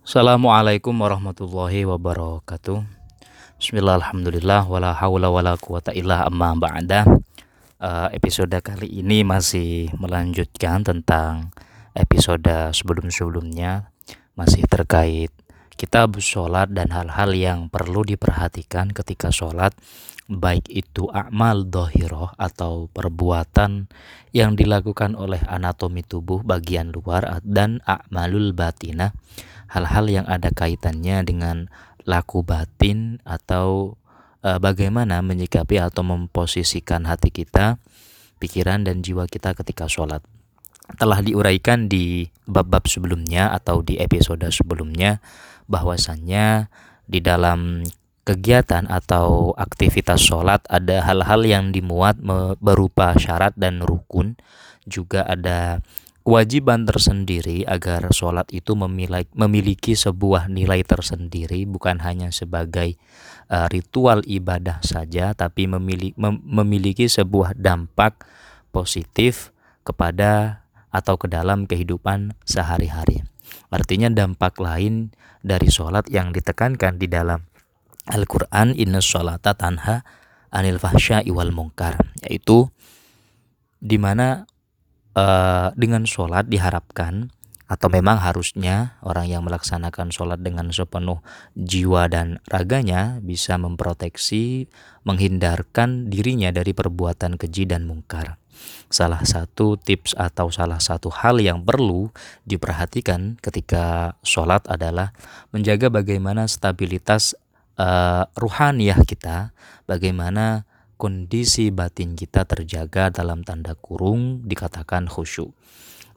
Assalamualaikum warahmatullahi wabarakatuh. Bismillah, alhamdulillah, wala hawla wala quwata illa amma ba'da. Uh, episode kali ini masih melanjutkan tentang episode sebelum-sebelumnya masih terkait kita sholat dan hal-hal yang perlu diperhatikan ketika sholat baik itu amal dohiroh atau perbuatan yang dilakukan oleh anatomi tubuh bagian luar dan amalul batina hal-hal yang ada kaitannya dengan laku batin atau uh, bagaimana menyikapi atau memposisikan hati kita, pikiran dan jiwa kita ketika sholat. Telah diuraikan di bab-bab sebelumnya atau di episode sebelumnya bahwasannya di dalam kegiatan atau aktivitas sholat ada hal-hal yang dimuat berupa syarat dan rukun juga ada kewajiban tersendiri agar sholat itu memiliki sebuah nilai tersendiri bukan hanya sebagai uh, ritual ibadah saja tapi memiliki, mem memiliki sebuah dampak positif kepada atau ke dalam kehidupan sehari-hari. Artinya dampak lain dari sholat yang ditekankan di dalam Al-Quran Inna sholata tanha anil fahsya iwal mungkar yaitu di mana uh, dengan sholat diharapkan atau memang harusnya orang yang melaksanakan sholat dengan sepenuh jiwa dan raganya bisa memproteksi, menghindarkan dirinya dari perbuatan keji dan mungkar. Salah satu tips atau salah satu hal yang perlu diperhatikan ketika sholat adalah menjaga bagaimana stabilitas uh, ruhaniyah kita, bagaimana kondisi batin kita terjaga dalam tanda kurung dikatakan khusyuk.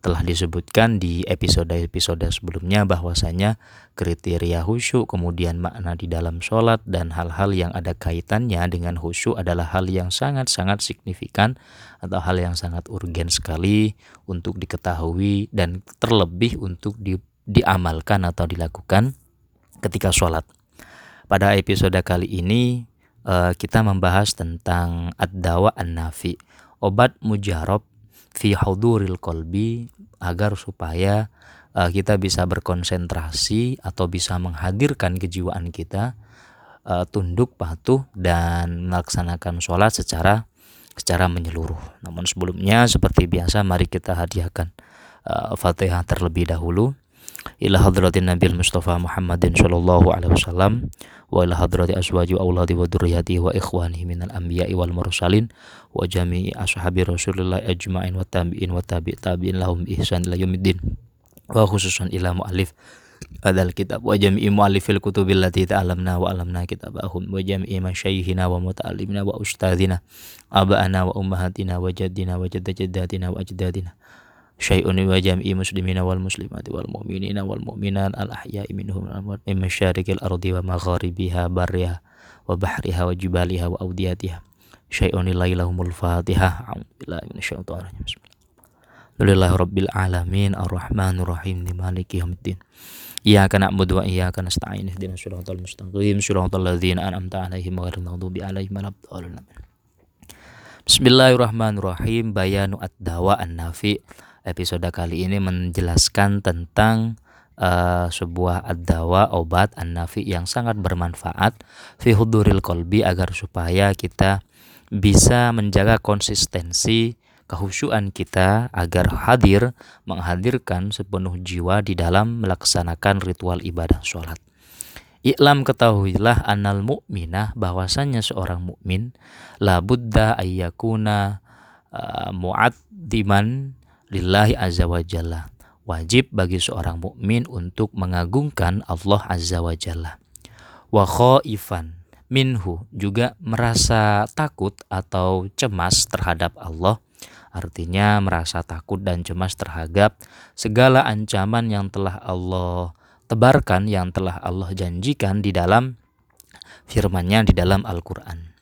Telah disebutkan di episode-episode sebelumnya bahwasanya kriteria khusyuk kemudian makna di dalam sholat dan hal-hal yang ada kaitannya dengan khusyuk adalah hal yang sangat-sangat signifikan atau hal yang sangat urgen sekali untuk diketahui dan terlebih untuk di, diamalkan atau dilakukan ketika sholat. Pada episode kali ini uh, kita membahas tentang ad-dawa an-nafi, obat mujarab fi huduril kolbi agar supaya uh, kita bisa berkonsentrasi atau bisa menghadirkan kejiwaan kita uh, tunduk patuh dan melaksanakan sholat secara secara menyeluruh. Namun sebelumnya seperti biasa mari kita hadiahkan uh, Fatihah terlebih dahulu ila hadratin Nabi Mustafa Muhammadin sallallahu alaihi wasallam wa ila hadrati azwaji wa auladi wa dzurriyyati wa ikhwanihi minal anbiya'i wal mursalin wa jami'i ashabi Rasulillah ajma'in wa tabi'in wa tabi' tabi'in lahum ihsan ila yaumiddin wa khususan ila mu'alif adal kitab wa jami'i mu'allifil kutubil lati ta'alamna wa alamna kitabahum wa syai'un wa jam'i muslimina wal muslimati wal mu'minina wal mu'minat al ahya'i minhum al min masyarikil ardi wa magharibiha barriha wa bahriha wa jibaliha wa awdiyatiha. Syai'un lailahumul fatihah a'udzubillahi minasyaitonir rajim Alhamdulillahi rabbil alamin. Arrahmanir rahim. Maliki yaumiddin. Iyyaka na'budu wa iyyaka nasta'in. Ihdinas siratal mustaqim. Siratal ladzina an'amta 'alaihim ghairil maghdubi 'alaihim waladdallin Bismillahirrahmanirrahim. Bayanu ad-dawa an-nafi episode kali ini menjelaskan tentang uh, sebuah adawa obat an-nafi yang sangat bermanfaat fi huduril kolbi agar supaya kita bisa menjaga konsistensi kehusuan kita agar hadir menghadirkan sepenuh jiwa di dalam melaksanakan ritual ibadah sholat. Iklam ketahuilah anal mukminah bahwasanya seorang mukmin la buddha ayyakuna uh, mu'addiman lillahi azza wa jalla. Wajib bagi seorang mukmin untuk mengagungkan Allah azza wa jalla. Wa khaifan minhu juga merasa takut atau cemas terhadap Allah. Artinya merasa takut dan cemas terhadap segala ancaman yang telah Allah tebarkan, yang telah Allah janjikan di dalam firman-Nya di dalam Al-Qur'an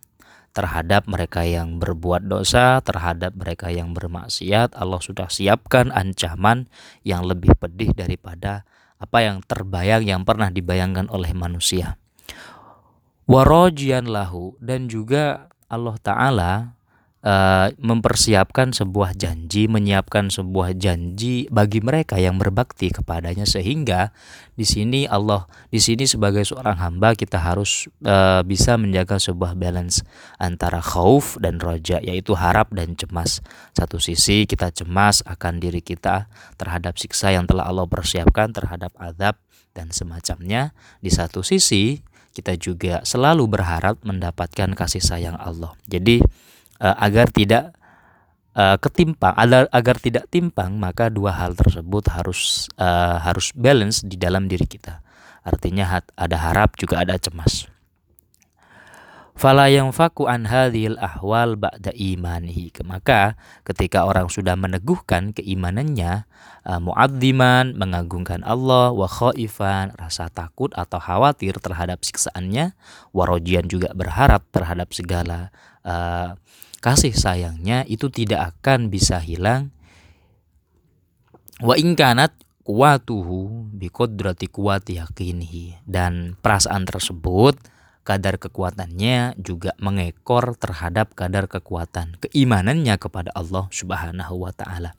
terhadap mereka yang berbuat dosa, terhadap mereka yang bermaksiat. Allah sudah siapkan ancaman yang lebih pedih daripada apa yang terbayang yang pernah dibayangkan oleh manusia. Warojian lahu dan juga Allah Ta'ala uh, mempersiapkan sebuah janji, menyiapkan sebuah janji bagi mereka yang berbakti kepadanya sehingga di sini Allah di sini sebagai seorang hamba kita harus uh, bisa menjaga sebuah balance antara khauf dan roja yaitu harap dan cemas. Satu sisi kita cemas akan diri kita terhadap siksa yang telah Allah persiapkan terhadap azab dan semacamnya. Di satu sisi kita juga selalu berharap mendapatkan kasih sayang Allah. Jadi uh, agar tidak uh, ketimpang agar, agar tidak timpang maka dua hal tersebut harus uh, harus balance di dalam diri kita. Artinya ada harap juga ada cemas. Fala yang faku an hadhil ahwal ba'da imanihi. Maka ketika orang sudah meneguhkan keimanannya uh, muadziman mengagungkan Allah wa khaifan rasa takut atau khawatir terhadap siksaannya warojian juga berharap terhadap segala uh, kasih sayangnya itu tidak akan bisa hilang wa ingkanat kuatuhu biqadrati kuwati yakinihi dan perasaan tersebut kadar kekuatannya juga mengekor terhadap kadar kekuatan keimanannya kepada Allah Subhanahu wa taala.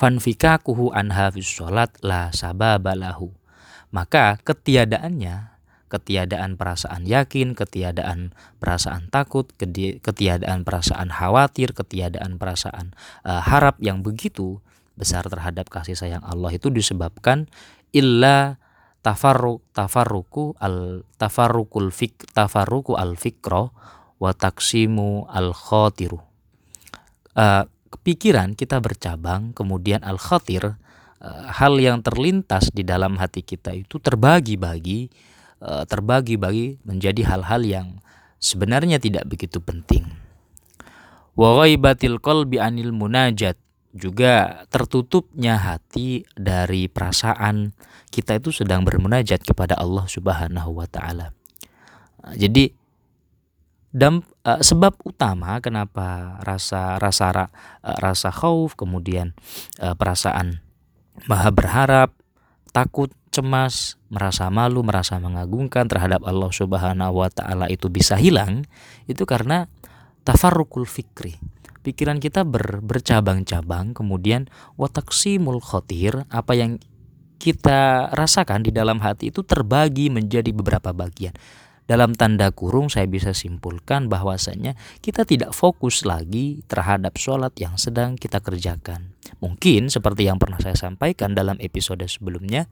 Fanfikakuhu anha sholat la sababalahu. Maka ketiadaannya ketiadaan perasaan yakin, ketiadaan perasaan takut, ketiadaan perasaan khawatir, ketiadaan perasaan uh, harap yang begitu besar terhadap kasih sayang Allah itu disebabkan illa tafarruq tafarruku al tafarruqul fik tafarruku al fikro wa taksimu al khotiru. Uh, pikiran kita bercabang, kemudian al khotir uh, hal yang terlintas di dalam hati kita itu terbagi-bagi Eh, terbagi-bagi menjadi hal-hal yang sebenarnya tidak begitu penting. Wa qalbi anil munajat juga tertutupnya hati dari perasaan kita itu sedang bermunajat kepada Allah Subhanahu wa taala. Eh, jadi dan uh, sebab utama kenapa rasa rasa uh, rasa khauf kemudian uh, perasaan maha berharap, takut cemas, merasa malu, merasa mengagungkan terhadap Allah Subhanahu wa taala itu bisa hilang itu karena tafarrukul fikri. Pikiran kita ber, bercabang-cabang, kemudian wataksimul khotir, apa yang kita rasakan di dalam hati itu terbagi menjadi beberapa bagian. Dalam tanda kurung saya bisa simpulkan bahwasanya kita tidak fokus lagi terhadap sholat yang sedang kita kerjakan. Mungkin seperti yang pernah saya sampaikan dalam episode sebelumnya,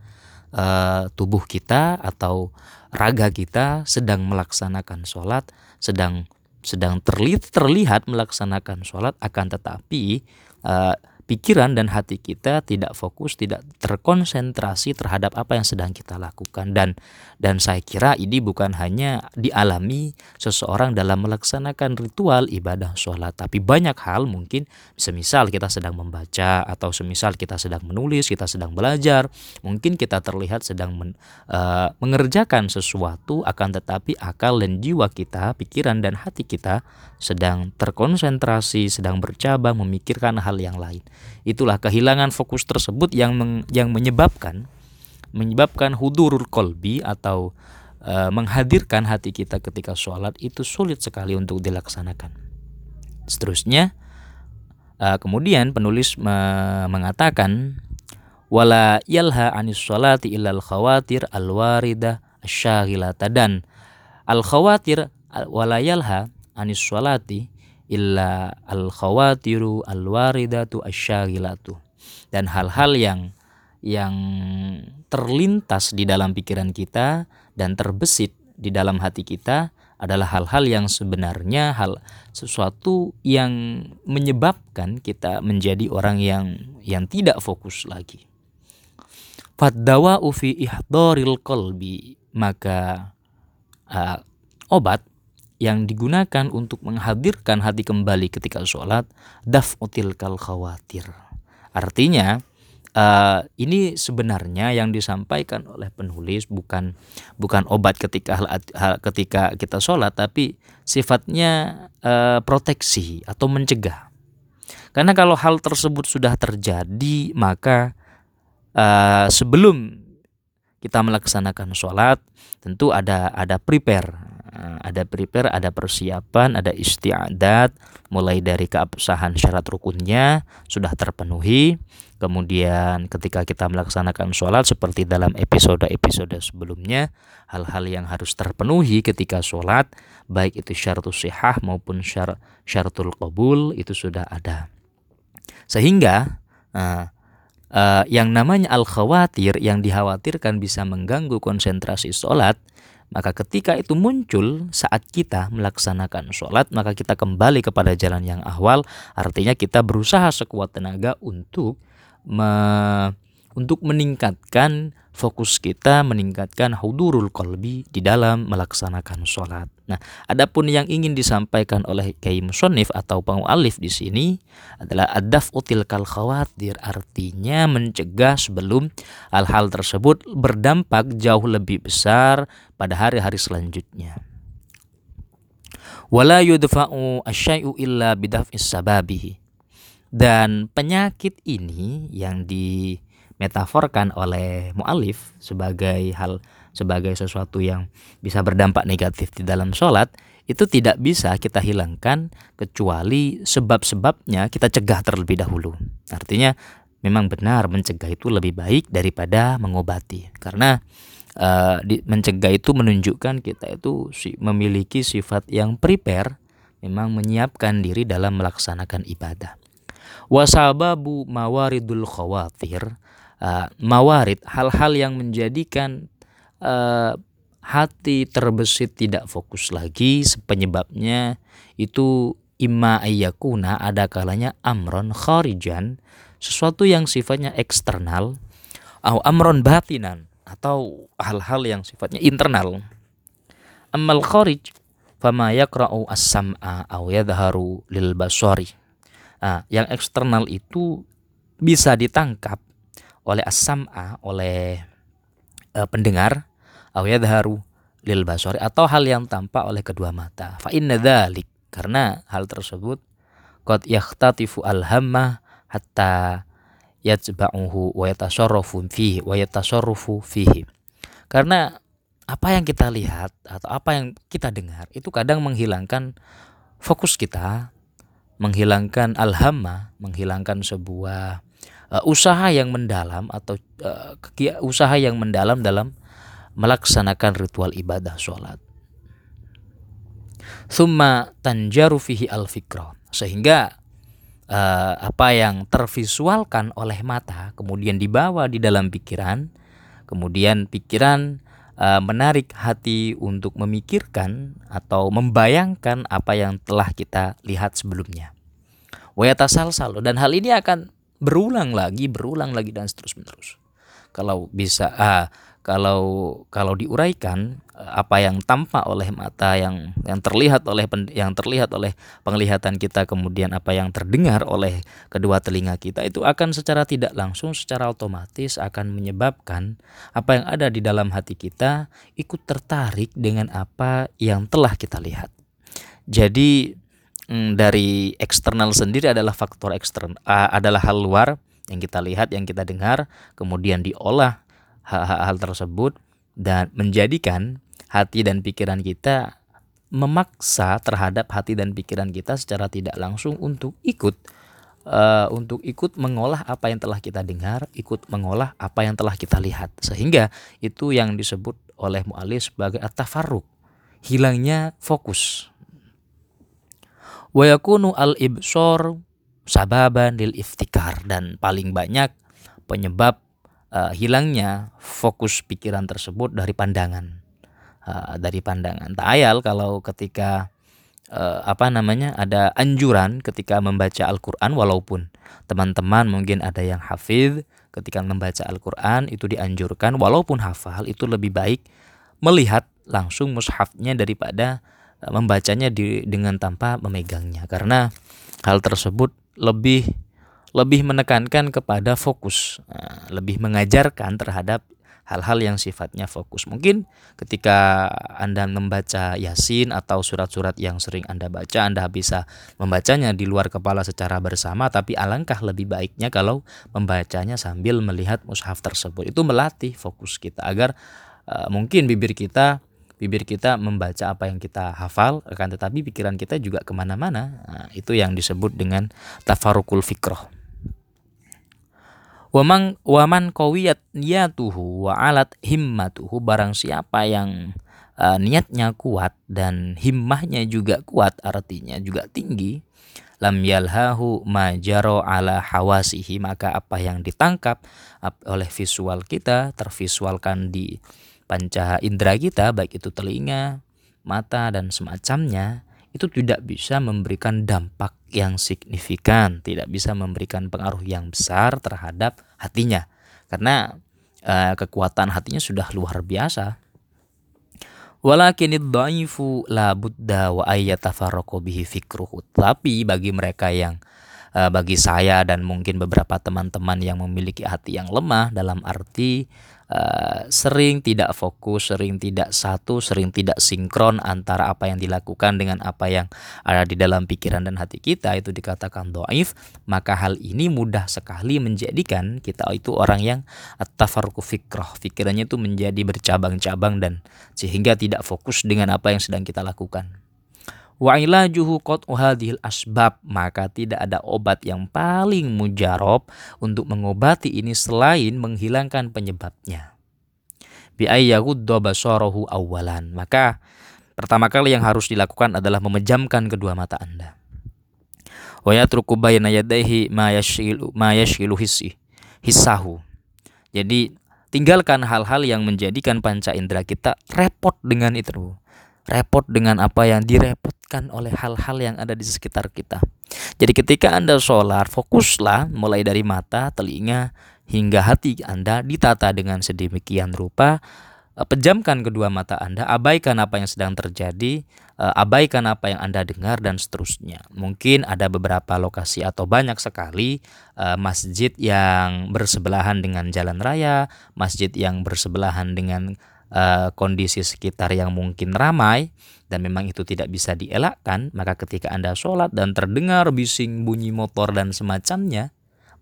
uh, tubuh kita atau raga kita sedang melaksanakan sholat, sedang sedang terlihat terlihat melaksanakan sholat, akan tetapi uh, pikiran dan hati kita tidak fokus, tidak terkonsentrasi terhadap apa yang sedang kita lakukan dan dan saya kira ini bukan hanya dialami seseorang dalam melaksanakan ritual ibadah sholat, tapi banyak hal mungkin semisal kita sedang membaca atau semisal kita sedang menulis, kita sedang belajar, mungkin kita terlihat sedang men, uh, mengerjakan sesuatu akan tetapi akal dan jiwa kita, pikiran dan hati kita sedang terkonsentrasi, sedang bercabang memikirkan hal yang lain. Itulah kehilangan fokus tersebut yang meng, yang menyebabkan menyebabkan hudurul kolbi atau e, menghadirkan hati kita ketika sholat itu sulit sekali untuk dilaksanakan. Seterusnya, e, kemudian penulis me, mengatakan wala yalha anis sholati illal khawatir al waridah asyaghilata dan al khawatir wala yalha anis sholati illa al khawatiru al waridatu asyagilatu dan hal-hal yang yang terlintas di dalam pikiran kita dan terbesit di dalam hati kita adalah hal-hal yang sebenarnya hal sesuatu yang menyebabkan kita menjadi orang yang yang tidak fokus lagi. Faddawa ufi ihdoril kolbi maka uh, obat yang digunakan untuk menghadirkan hati kembali ketika sholat daf'util kal khawatir. Artinya uh, ini sebenarnya yang disampaikan oleh penulis bukan bukan obat ketika ketika kita sholat tapi sifatnya uh, proteksi atau mencegah. Karena kalau hal tersebut sudah terjadi maka uh, sebelum kita melaksanakan sholat tentu ada ada prepare ada prepare, ada persiapan, ada istiadat, mulai dari keabsahan syarat rukunnya sudah terpenuhi. Kemudian ketika kita melaksanakan sholat seperti dalam episode-episode sebelumnya, hal-hal yang harus terpenuhi ketika sholat, baik itu syaratul sihah maupun syar syaratul qabul itu sudah ada. Sehingga uh, uh, yang namanya al-khawatir yang dikhawatirkan bisa mengganggu konsentrasi sholat, maka ketika itu muncul saat kita melaksanakan sholat, maka kita kembali kepada jalan yang awal. Artinya kita berusaha sekuat tenaga untuk me, untuk meningkatkan fokus kita, meningkatkan hudurul kolbi di dalam melaksanakan sholat. Nah, adapun yang ingin disampaikan oleh Kiai Musonif atau pengualif di sini adalah adaf util kal khawatir, artinya mencegah sebelum hal-hal tersebut berdampak jauh lebih besar pada hari-hari selanjutnya. Wala yudfa'u asyai'u illa bidaf'is sababihi. Dan penyakit ini yang dimetaforkan oleh mu'alif sebagai hal sebagai sesuatu yang bisa berdampak negatif di dalam sholat itu tidak bisa kita hilangkan kecuali sebab-sebabnya kita cegah terlebih dahulu. Artinya memang benar mencegah itu lebih baik daripada mengobati karena uh, di, mencegah itu menunjukkan kita itu memiliki sifat yang prepare memang menyiapkan diri dalam melaksanakan ibadah. Wasababu mawaridul khawatir uh, mawarid hal-hal yang menjadikan uh, hati terbesit tidak fokus lagi penyebabnya itu imma ayyakuna ada kalanya amron kharijan sesuatu yang sifatnya eksternal atau amron batinan atau hal-hal yang sifatnya internal. Amal kharij fama yakra'u as-sam'a aw yadharu lil basari. Nah, yang eksternal itu bisa ditangkap oleh as-sam'a oleh uh, pendengar aw yadharu lil basari atau hal yang tampak oleh kedua mata. Fa inna dzalik karena hal tersebut qad yakhtatifu al hamma hatta yatba'uhu wa yatasarrafu fihi wa yatasarrafu fihi. Karena apa yang kita lihat atau apa yang kita dengar itu kadang menghilangkan fokus kita, menghilangkan alhamma, menghilangkan sebuah uh, usaha yang mendalam atau uh, usaha yang mendalam dalam melaksanakan ritual ibadah sholat. Thumma tanjaru fihi al fikra sehingga uh, apa yang tervisualkan oleh mata kemudian dibawa di dalam pikiran, kemudian pikiran uh, menarik hati untuk memikirkan atau membayangkan apa yang telah kita lihat sebelumnya. Wayatasal dan hal ini akan berulang lagi, berulang lagi dan terus menerus. Kalau bisa uh, kalau kalau diuraikan eh, apa yang tampak oleh mata yang yang terlihat oleh yang terlihat oleh penglihatan kita kemudian apa yang terdengar oleh kedua telinga kita itu akan secara tidak langsung secara otomatis akan menyebabkan apa yang ada di dalam hati kita ikut tertarik dengan apa yang telah kita lihat. Jadi mm, dari eksternal sendiri adalah faktor eksternal adalah hal luar yang kita lihat, yang kita dengar, kemudian diolah hal-hal tersebut dan menjadikan hati dan pikiran kita memaksa terhadap hati dan pikiran kita secara tidak langsung untuk ikut uh, untuk ikut mengolah apa yang telah kita dengar, ikut mengolah apa yang telah kita lihat. Sehingga itu yang disebut oleh mu'alif sebagai at-tafarruq, hilangnya fokus. Wa yakunu al-ibsor sababan lil iftikar dan paling banyak penyebab uh, hilangnya fokus pikiran tersebut dari pandangan. Uh, dari pandangan. Tak ayal kalau ketika uh, apa namanya ada anjuran ketika membaca Al-Qur'an walaupun teman-teman mungkin ada yang hafid ketika membaca Al-Qur'an itu dianjurkan walaupun hafal itu lebih baik melihat langsung mushafnya daripada membacanya di, dengan tanpa memegangnya. Karena hal tersebut lebih lebih menekankan kepada fokus, nah, lebih mengajarkan terhadap hal-hal yang sifatnya fokus. Mungkin ketika Anda membaca Yasin atau surat-surat yang sering Anda baca, Anda bisa membacanya di luar kepala secara bersama, tapi alangkah lebih baiknya kalau membacanya sambil melihat mushaf tersebut. Itu melatih fokus kita agar uh, mungkin bibir kita bibir kita membaca apa yang kita hafal, akan tetapi pikiran kita juga ke mana-mana. Nah, itu yang disebut dengan tafarukul fikroh. Waman waman kawiyat niyatuhu wa alat himmatuhu barang siapa yang uh, niatnya kuat dan himmahnya juga kuat artinya juga tinggi lam yalhahu majaro ala hawasihi maka apa yang ditangkap oleh visual kita tervisualkan di panca indera kita baik itu telinga, mata dan semacamnya itu tidak bisa memberikan dampak yang signifikan, tidak bisa memberikan pengaruh yang besar terhadap hatinya. Karena uh, kekuatan hatinya sudah luar biasa. Walakinid dhaifu la budda wa ayyatafarraqu bihi. Tapi bagi mereka yang uh, bagi saya dan mungkin beberapa teman-teman yang memiliki hati yang lemah dalam arti uh, sering tidak fokus, sering tidak satu, sering tidak sinkron antara apa yang dilakukan dengan apa yang ada di dalam pikiran dan hati kita. Itu dikatakan doif, maka hal ini mudah sekali menjadikan kita itu orang yang tafarku fikroh, pikirannya itu menjadi bercabang-cabang dan sehingga tidak fokus dengan apa yang sedang kita lakukan. Wa ilajuhu hadhil asbab, maka tidak ada obat yang paling mujarab untuk mengobati ini selain menghilangkan penyebabnya. Bi ayyahudda basarahu awalan. Maka pertama kali yang harus dilakukan adalah memejamkan kedua mata Anda. Wa yatruku bayna yadayhi ma yashilu ma yashilu hissi hissahu. Jadi tinggalkan hal-hal yang menjadikan panca indera kita repot dengan itu repot dengan apa yang direpotkan oleh hal-hal yang ada di sekitar kita. Jadi ketika Anda sholat, fokuslah mulai dari mata, telinga, hingga hati Anda ditata dengan sedemikian rupa. Eh, pejamkan kedua mata Anda, abaikan apa yang sedang terjadi, eh, abaikan apa yang Anda dengar, dan seterusnya. Mungkin ada beberapa lokasi atau banyak sekali eh, masjid yang bersebelahan dengan jalan raya, masjid yang bersebelahan dengan uh, kondisi sekitar yang mungkin ramai dan memang itu tidak bisa dielakkan, maka ketika Anda sholat dan terdengar bising bunyi motor dan semacamnya,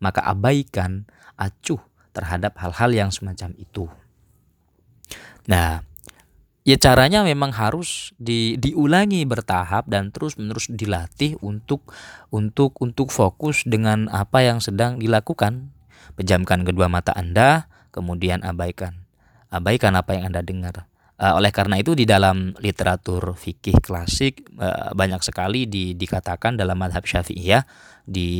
maka abaikan, acuh terhadap hal-hal yang semacam itu. Nah, ya caranya memang harus di, diulangi bertahap dan terus-menerus dilatih untuk untuk untuk fokus dengan apa yang sedang dilakukan. Pejamkan kedua mata Anda, kemudian abaikan abaikan apa yang Anda dengar. Uh, oleh karena itu di dalam literatur fikih klasik uh, banyak sekali di, dikatakan dalam madhab syafi'iyah di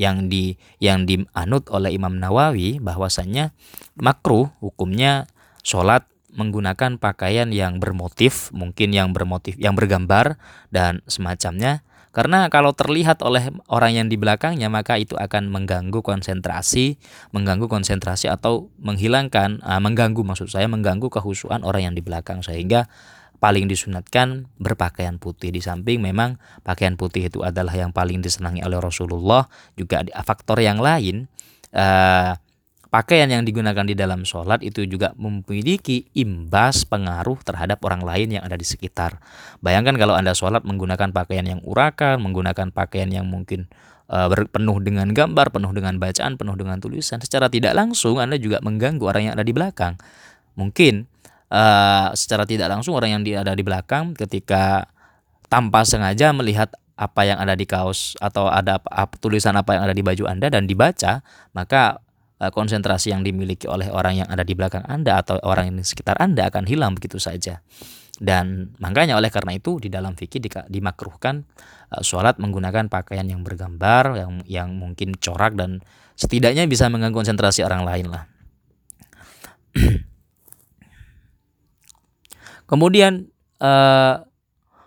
yang di yang dianut oleh Imam Nawawi bahwasanya makruh hukumnya sholat menggunakan pakaian yang bermotif mungkin yang bermotif yang bergambar dan semacamnya karena kalau terlihat oleh orang yang di belakangnya maka itu akan mengganggu konsentrasi, mengganggu konsentrasi atau menghilangkan, uh, mengganggu maksud saya mengganggu kehusuan orang yang di belakang. Sehingga paling disunatkan berpakaian putih. Di samping memang pakaian putih itu adalah yang paling disenangi oleh Rasulullah juga faktor yang lain uh, pakaian yang digunakan di dalam sholat itu juga memiliki imbas pengaruh terhadap orang lain yang ada di sekitar. Bayangkan kalau Anda sholat menggunakan pakaian yang urakan, menggunakan pakaian yang mungkin uh, penuh dengan gambar, penuh dengan bacaan, penuh dengan tulisan. Secara tidak langsung Anda juga mengganggu orang yang ada di belakang. Mungkin uh, secara tidak langsung orang yang ada di belakang ketika tanpa sengaja melihat apa yang ada di kaos atau ada tulisan apa yang ada di baju Anda dan dibaca, maka Eh, konsentrasi yang dimiliki oleh orang yang ada di belakang Anda atau orang yang di sekitar Anda akan hilang begitu saja. Dan makanya oleh karena itu di dalam fikih dimakruhkan uh, sholat menggunakan pakaian yang bergambar, yang yang mungkin corak dan setidaknya bisa mengganggu konsentrasi orang lain lah. Kemudian uh,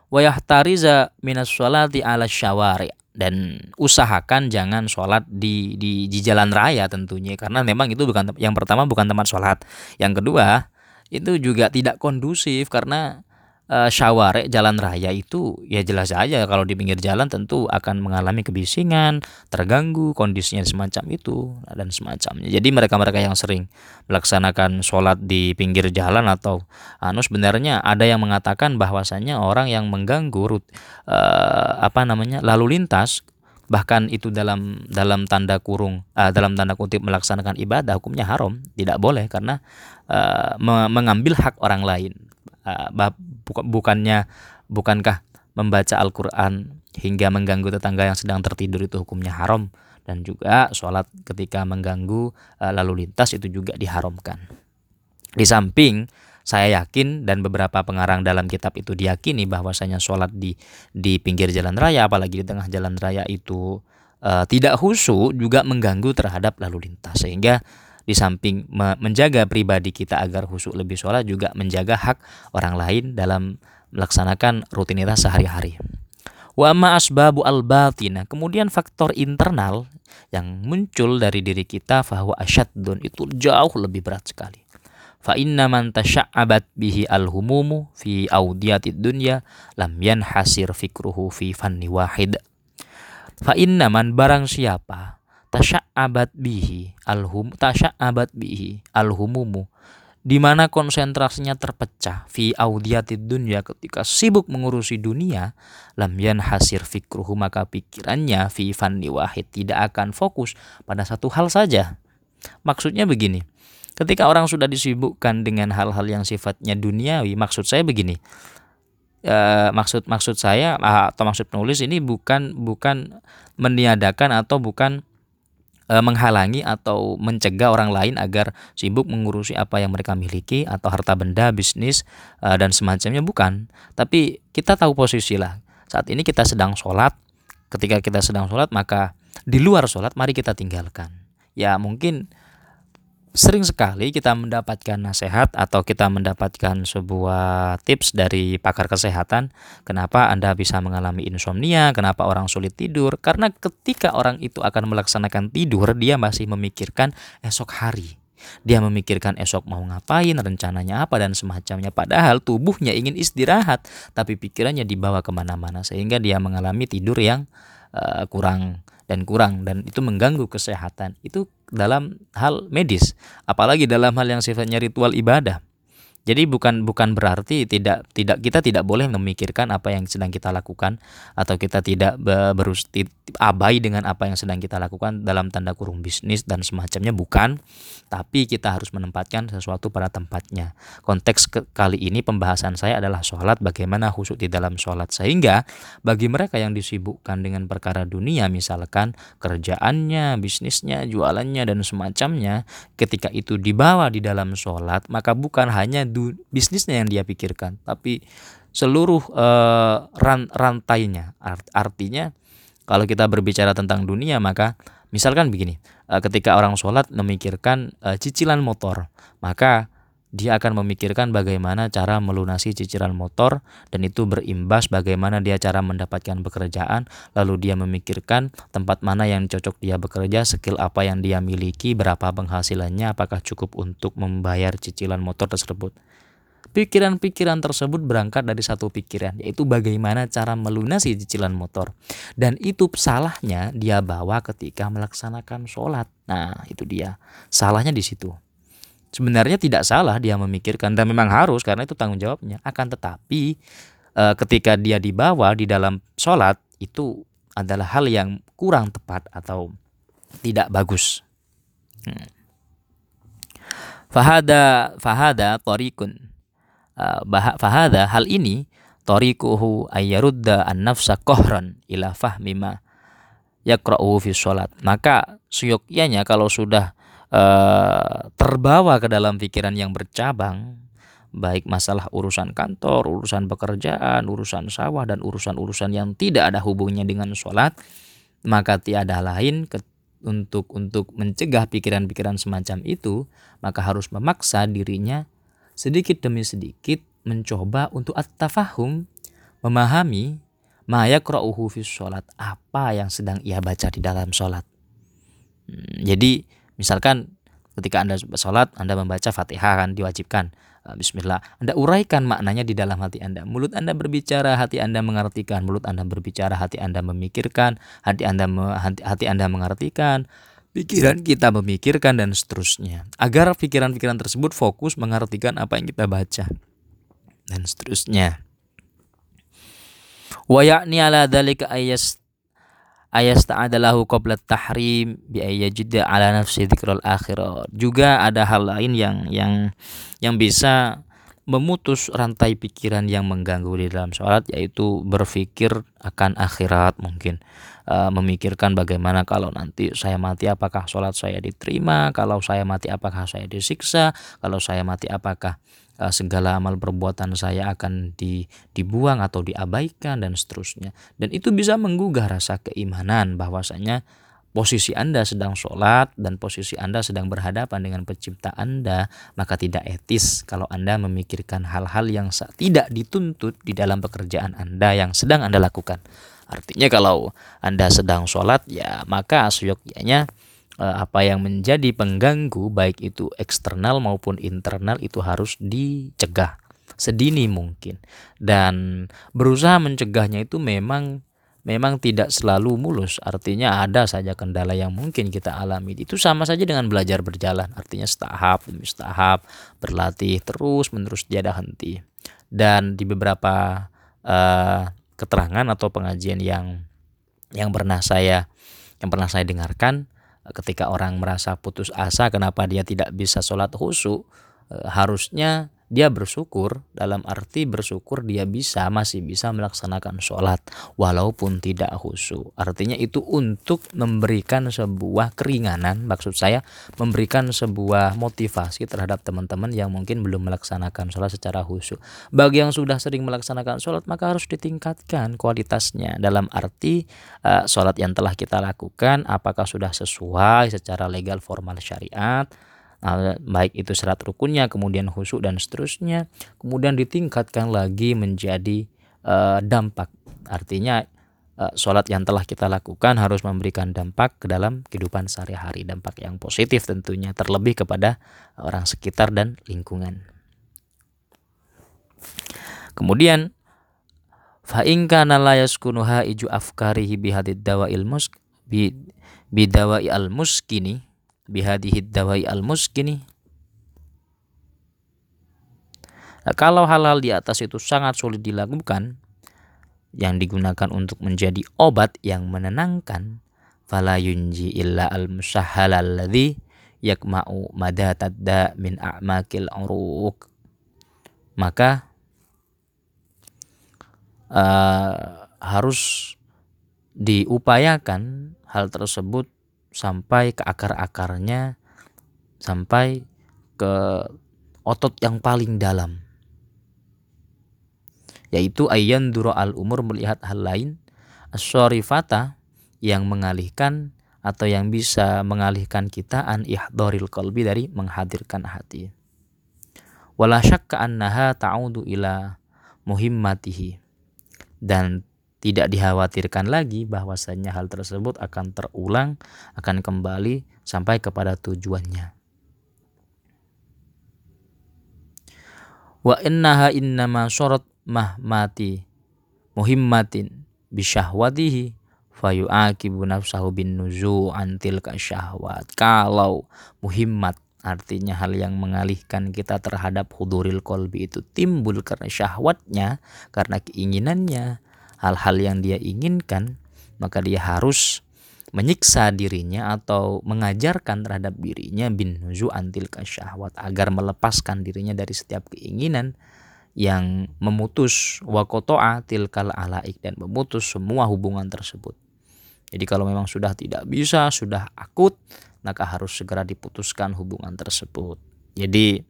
wayahtariza minas sholati ala syawari dan usahakan jangan sholat di, di di jalan raya tentunya. Karena memang itu bukan yang pertama bukan tempat sholat. Yang kedua itu juga tidak kondusif karena uh, syaware jalan raya itu ya jelas saja kalau di pinggir jalan tentu akan mengalami kebisingan, terganggu kondisinya semacam itu dan semacamnya. Jadi mereka-mereka yang sering melaksanakan sholat di pinggir jalan atau anu sebenarnya ada yang mengatakan bahwasanya orang yang mengganggu rut, uh, apa namanya lalu lintas bahkan itu dalam dalam tanda kurung uh, dalam tanda kutip melaksanakan ibadah hukumnya haram tidak boleh karena uh, mengambil hak orang lain uh, bukannya bukankah membaca Al-Qur'an hingga mengganggu tetangga yang sedang tertidur itu hukumnya haram dan juga sholat ketika mengganggu uh, lalu lintas itu juga diharamkan. Di samping saya yakin dan beberapa pengarang dalam kitab itu diyakini bahwasanya sholat di di pinggir jalan raya apalagi di tengah jalan raya itu uh, tidak khusyuk juga mengganggu terhadap lalu lintas sehingga di samping menjaga pribadi kita agar khusyuk lebih sholat juga menjaga hak orang lain dalam melaksanakan rutinitas sehari-hari. Wa ma asbabu al batina. Kemudian faktor internal yang muncul dari diri kita bahwa asyaddun itu jauh lebih berat sekali fa inna man tasyabat bihi al-humumu fi audiyatid dunya lam yanhasir fikruhu fi fanni wahid fa inna man barang siapa tasyabat bihi al-hum tasyabat bihi al-humumu di mana konsentrasinya terpecah fi audiyatid dunya ketika sibuk mengurusi dunia lam yanhasir fikruhu maka pikirannya fi fanni wahid tidak akan fokus pada satu hal saja maksudnya begini Ketika orang sudah disibukkan dengan hal-hal yang sifatnya duniawi, maksud saya begini. E, maksud maksud saya atau maksud penulis ini bukan bukan meniadakan atau bukan e, menghalangi atau mencegah orang lain agar sibuk mengurusi apa yang mereka miliki atau harta benda, bisnis e, dan semacamnya bukan. Tapi kita tahu posisi lah. Saat ini kita sedang sholat. Ketika kita sedang sholat maka di luar sholat mari kita tinggalkan. Ya mungkin sering sekali kita mendapatkan nasihat atau kita mendapatkan sebuah tips dari pakar kesehatan kenapa Anda bisa mengalami insomnia, kenapa orang sulit tidur karena ketika orang itu akan melaksanakan tidur dia masih memikirkan esok hari. Dia memikirkan esok mau ngapain, rencananya apa dan semacamnya. Padahal tubuhnya ingin istirahat, tapi pikirannya dibawa ke mana-mana sehingga dia mengalami tidur yang uh, kurang dan kurang dan itu mengganggu kesehatan itu dalam hal medis apalagi dalam hal yang sifatnya ritual ibadah jadi bukan bukan berarti tidak tidak kita tidak boleh memikirkan apa yang sedang kita lakukan atau kita tidak berus abai dengan apa yang sedang kita lakukan dalam tanda kurung bisnis dan semacamnya bukan tapi kita harus menempatkan sesuatu pada tempatnya. Konteks ke kali ini pembahasan saya adalah sholat bagaimana khusyuk di dalam sholat sehingga bagi mereka yang disibukkan dengan perkara dunia misalkan kerjaannya, bisnisnya, jualannya dan semacamnya ketika itu dibawa di dalam sholat maka bukan hanya bisnisnya yang dia pikirkan, tapi seluruh uh, ran rantainya. Art artinya kalau kita berbicara tentang dunia maka misalkan begini, uh, ketika orang sholat memikirkan uh, cicilan motor, maka dia akan memikirkan bagaimana cara melunasi cicilan motor dan itu berimbas bagaimana dia cara mendapatkan pekerjaan lalu dia memikirkan tempat mana yang cocok dia bekerja skill apa yang dia miliki berapa penghasilannya apakah cukup untuk membayar cicilan motor tersebut Pikiran-pikiran tersebut berangkat dari satu pikiran, yaitu bagaimana cara melunasi cicilan motor. Dan itu salahnya dia bawa ketika melaksanakan sholat. Nah, itu dia. Salahnya di situ. Sebenarnya tidak salah dia memikirkan dan memang harus karena itu tanggung jawabnya. Akan tetapi e, ketika dia dibawa di dalam sholat itu adalah hal yang kurang tepat atau tidak bagus. Hmm. Fahada fahada torikun Uh, fahada hal ini tariquhu ayyarudda an-nafsa kohran ila fahmi ma yakra'uhu fi sholat. Maka suyogyanya kalau sudah uh, terbawa ke dalam pikiran yang bercabang, baik masalah urusan kantor, urusan pekerjaan, urusan sawah dan urusan-urusan yang tidak ada hubungannya dengan sholat, maka tiada lain ke, untuk untuk mencegah pikiran-pikiran semacam itu, maka harus memaksa dirinya sedikit demi sedikit mencoba untuk at-tafahum, memahami ma yakra'uhu fi sholat, apa yang sedang ia baca di dalam sholat. Hmm, jadi misalkan ketika Anda sholat, Anda membaca Fatihah kan diwajibkan. Uh, Bismillah. Anda uraikan maknanya di dalam hati Anda. Mulut Anda berbicara, hati Anda mengartikan. Mulut Anda berbicara, hati Anda memikirkan. Hati Anda hati Anda mengartikan pikiran kita memikirkan dan seterusnya. Agar pikiran-pikiran tersebut fokus mengartikan apa yang kita baca dan seterusnya. Wa ya'ni ala dzalika ayas ayas ta'adalahu qabla tahrim bi ayyajida ala nafsi dzikrul akhirah. Juga ada hal lain yang yang yang bisa memutus rantai pikiran yang mengganggu di dalam sholat yaitu berpikir akan akhirat mungkin uh, memikirkan bagaimana kalau nanti saya mati apakah sholat saya diterima kalau saya mati apakah saya disiksa kalau saya mati apakah uh, segala amal perbuatan saya akan di, dibuang atau diabaikan dan seterusnya. Dan itu bisa menggugah rasa keimanan bahwasanya posisi Anda sedang sholat dan posisi Anda sedang berhadapan dengan pencipta Anda, maka tidak etis kalau Anda memikirkan hal-hal yang tidak dituntut di dalam pekerjaan Anda yang sedang Anda lakukan. Artinya kalau Anda sedang sholat, ya maka seyogyanya eh, apa yang menjadi pengganggu baik itu eksternal maupun internal itu harus dicegah sedini mungkin dan berusaha mencegahnya itu memang memang tidak selalu mulus. Artinya ada saja kendala yang mungkin kita alami. Itu sama saja dengan belajar berjalan. Artinya setahap demi setahap berlatih terus menerus tiada henti. Dan di beberapa uh, keterangan atau pengajian yang yang pernah saya yang pernah saya dengarkan ketika orang merasa putus asa kenapa dia tidak bisa sholat khusyuk uh, harusnya dia bersyukur dalam arti bersyukur dia bisa masih bisa melaksanakan sholat walaupun tidak khusyuk artinya itu untuk memberikan sebuah keringanan maksud saya memberikan sebuah motivasi terhadap teman-teman yang mungkin belum melaksanakan sholat secara khusyuk bagi yang sudah sering melaksanakan sholat maka harus ditingkatkan kualitasnya. Dalam arti uh, sholat yang telah kita lakukan apakah sudah sesuai secara legal formal syariat baik itu syarat rukunnya, kemudian khusyuk dan seterusnya, kemudian ditingkatkan lagi menjadi uh, dampak. Artinya uh, sholat yang telah kita lakukan harus memberikan dampak ke dalam kehidupan sehari-hari, dampak yang positif tentunya, terlebih kepada orang sekitar dan lingkungan. Kemudian fa in kana la iju afkarihi bihadid dawail musk bi bidawai al muskini bihadihi dawai al muskini nah, kalau hal-hal di atas itu sangat sulit dilakukan yang digunakan untuk menjadi obat yang menenangkan fala yunji illa al musahhal alladhi yakma'u madatadda min a'makil uruq. Maka uh, harus diupayakan hal tersebut sampai ke akar-akarnya sampai ke otot yang paling dalam. Yaitu ayyan duro al umur melihat hal lain asyarifata yang mengalihkan atau yang bisa mengalihkan kita an ihdoril qalbi dari menghadirkan hati. Wala syakka annaha ta'udu ila muhimmatihi. Dan tidak dikhawatirkan lagi bahwasanya hal tersebut akan terulang, akan kembali sampai kepada tujuannya. Wa innaha innama syarat mahmati muhimmatin bisyahwatihi fayu'akibu nafsahu bin nuzu antil syahwat. Kalau muhimmat artinya hal yang mengalihkan kita terhadap huduril kolbi itu timbul karena syahwatnya, karena keinginannya, hal-hal yang dia inginkan, maka dia harus menyiksa dirinya atau mengajarkan terhadap dirinya bin nuzu antil syahwat agar melepaskan dirinya dari setiap keinginan yang memutus wakotoa tilkal alaik dan memutus semua hubungan tersebut. Jadi kalau memang sudah tidak bisa, sudah akut, maka harus segera diputuskan hubungan tersebut. Jadi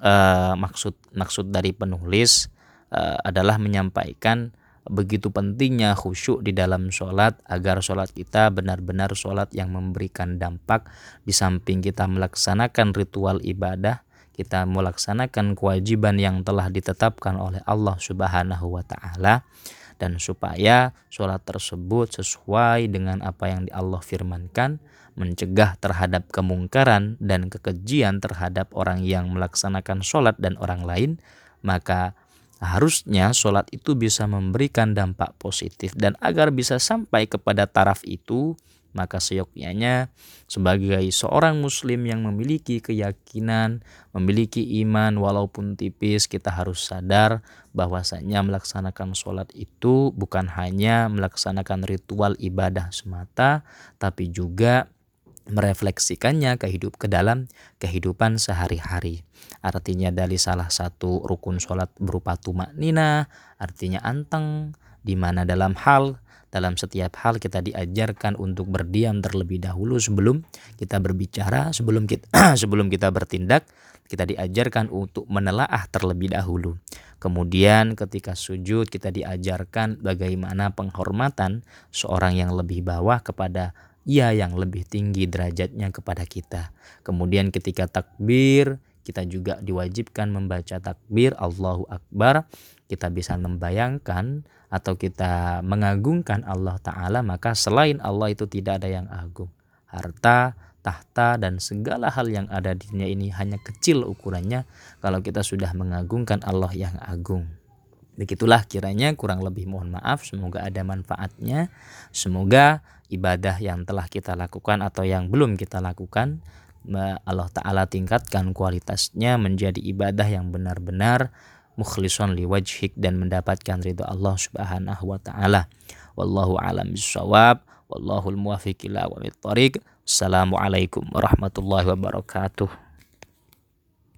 eh, maksud maksud dari penulis eh, adalah menyampaikan begitu pentingnya khusyuk di dalam sholat agar sholat kita benar-benar sholat yang memberikan dampak. Di samping kita melaksanakan ritual ibadah kita melaksanakan kewajiban yang telah ditetapkan oleh Allah Subhanahu wa taala. Dan supaya sholat tersebut sesuai dengan apa yang Allah firmankan mencegah terhadap kemungkaran dan kekejian terhadap orang yang melaksanakan sholat dan orang lain maka harusnya sholat itu bisa memberikan dampak positif dan agar bisa sampai kepada taraf itu maka seyogyanya sebagai seorang muslim yang memiliki keyakinan, memiliki iman walaupun tipis kita harus sadar bahwasanya melaksanakan sholat itu bukan hanya melaksanakan ritual ibadah semata tapi juga merefleksikannya ke hidup ke dalam kehidupan sehari-hari. Artinya dari salah satu rukun sholat berupa tumak nina, artinya anteng, di mana dalam hal dalam setiap hal kita diajarkan untuk berdiam terlebih dahulu sebelum kita berbicara, sebelum kita sebelum kita bertindak, kita diajarkan untuk menelaah terlebih dahulu. Kemudian ketika sujud kita diajarkan bagaimana penghormatan seorang yang lebih bawah kepada ia yang lebih tinggi derajatnya kepada kita. Kemudian ketika takbir kita juga diwajibkan membaca takbir Allahu Akbar. Kita bisa membayangkan atau kita mengagungkan Allah Ta'ala maka selain Allah itu tidak ada yang agung. Harta, tahta dan segala hal yang ada di dunia ini hanya kecil ukurannya. Kalau kita sudah mengagungkan Allah yang agung begitulah kiranya kurang lebih mohon maaf semoga ada manfaatnya semoga ibadah yang telah kita lakukan atau yang belum kita lakukan Allah Ta'ala tingkatkan kualitasnya menjadi ibadah yang benar-benar mukhlison liwajhik dan mendapatkan ridho Allah Subhanahu wa taala. Wallahu alam bisawab. Wallahul muwaffiq ila Assalamualaikum warahmatullahi wabarakatuh.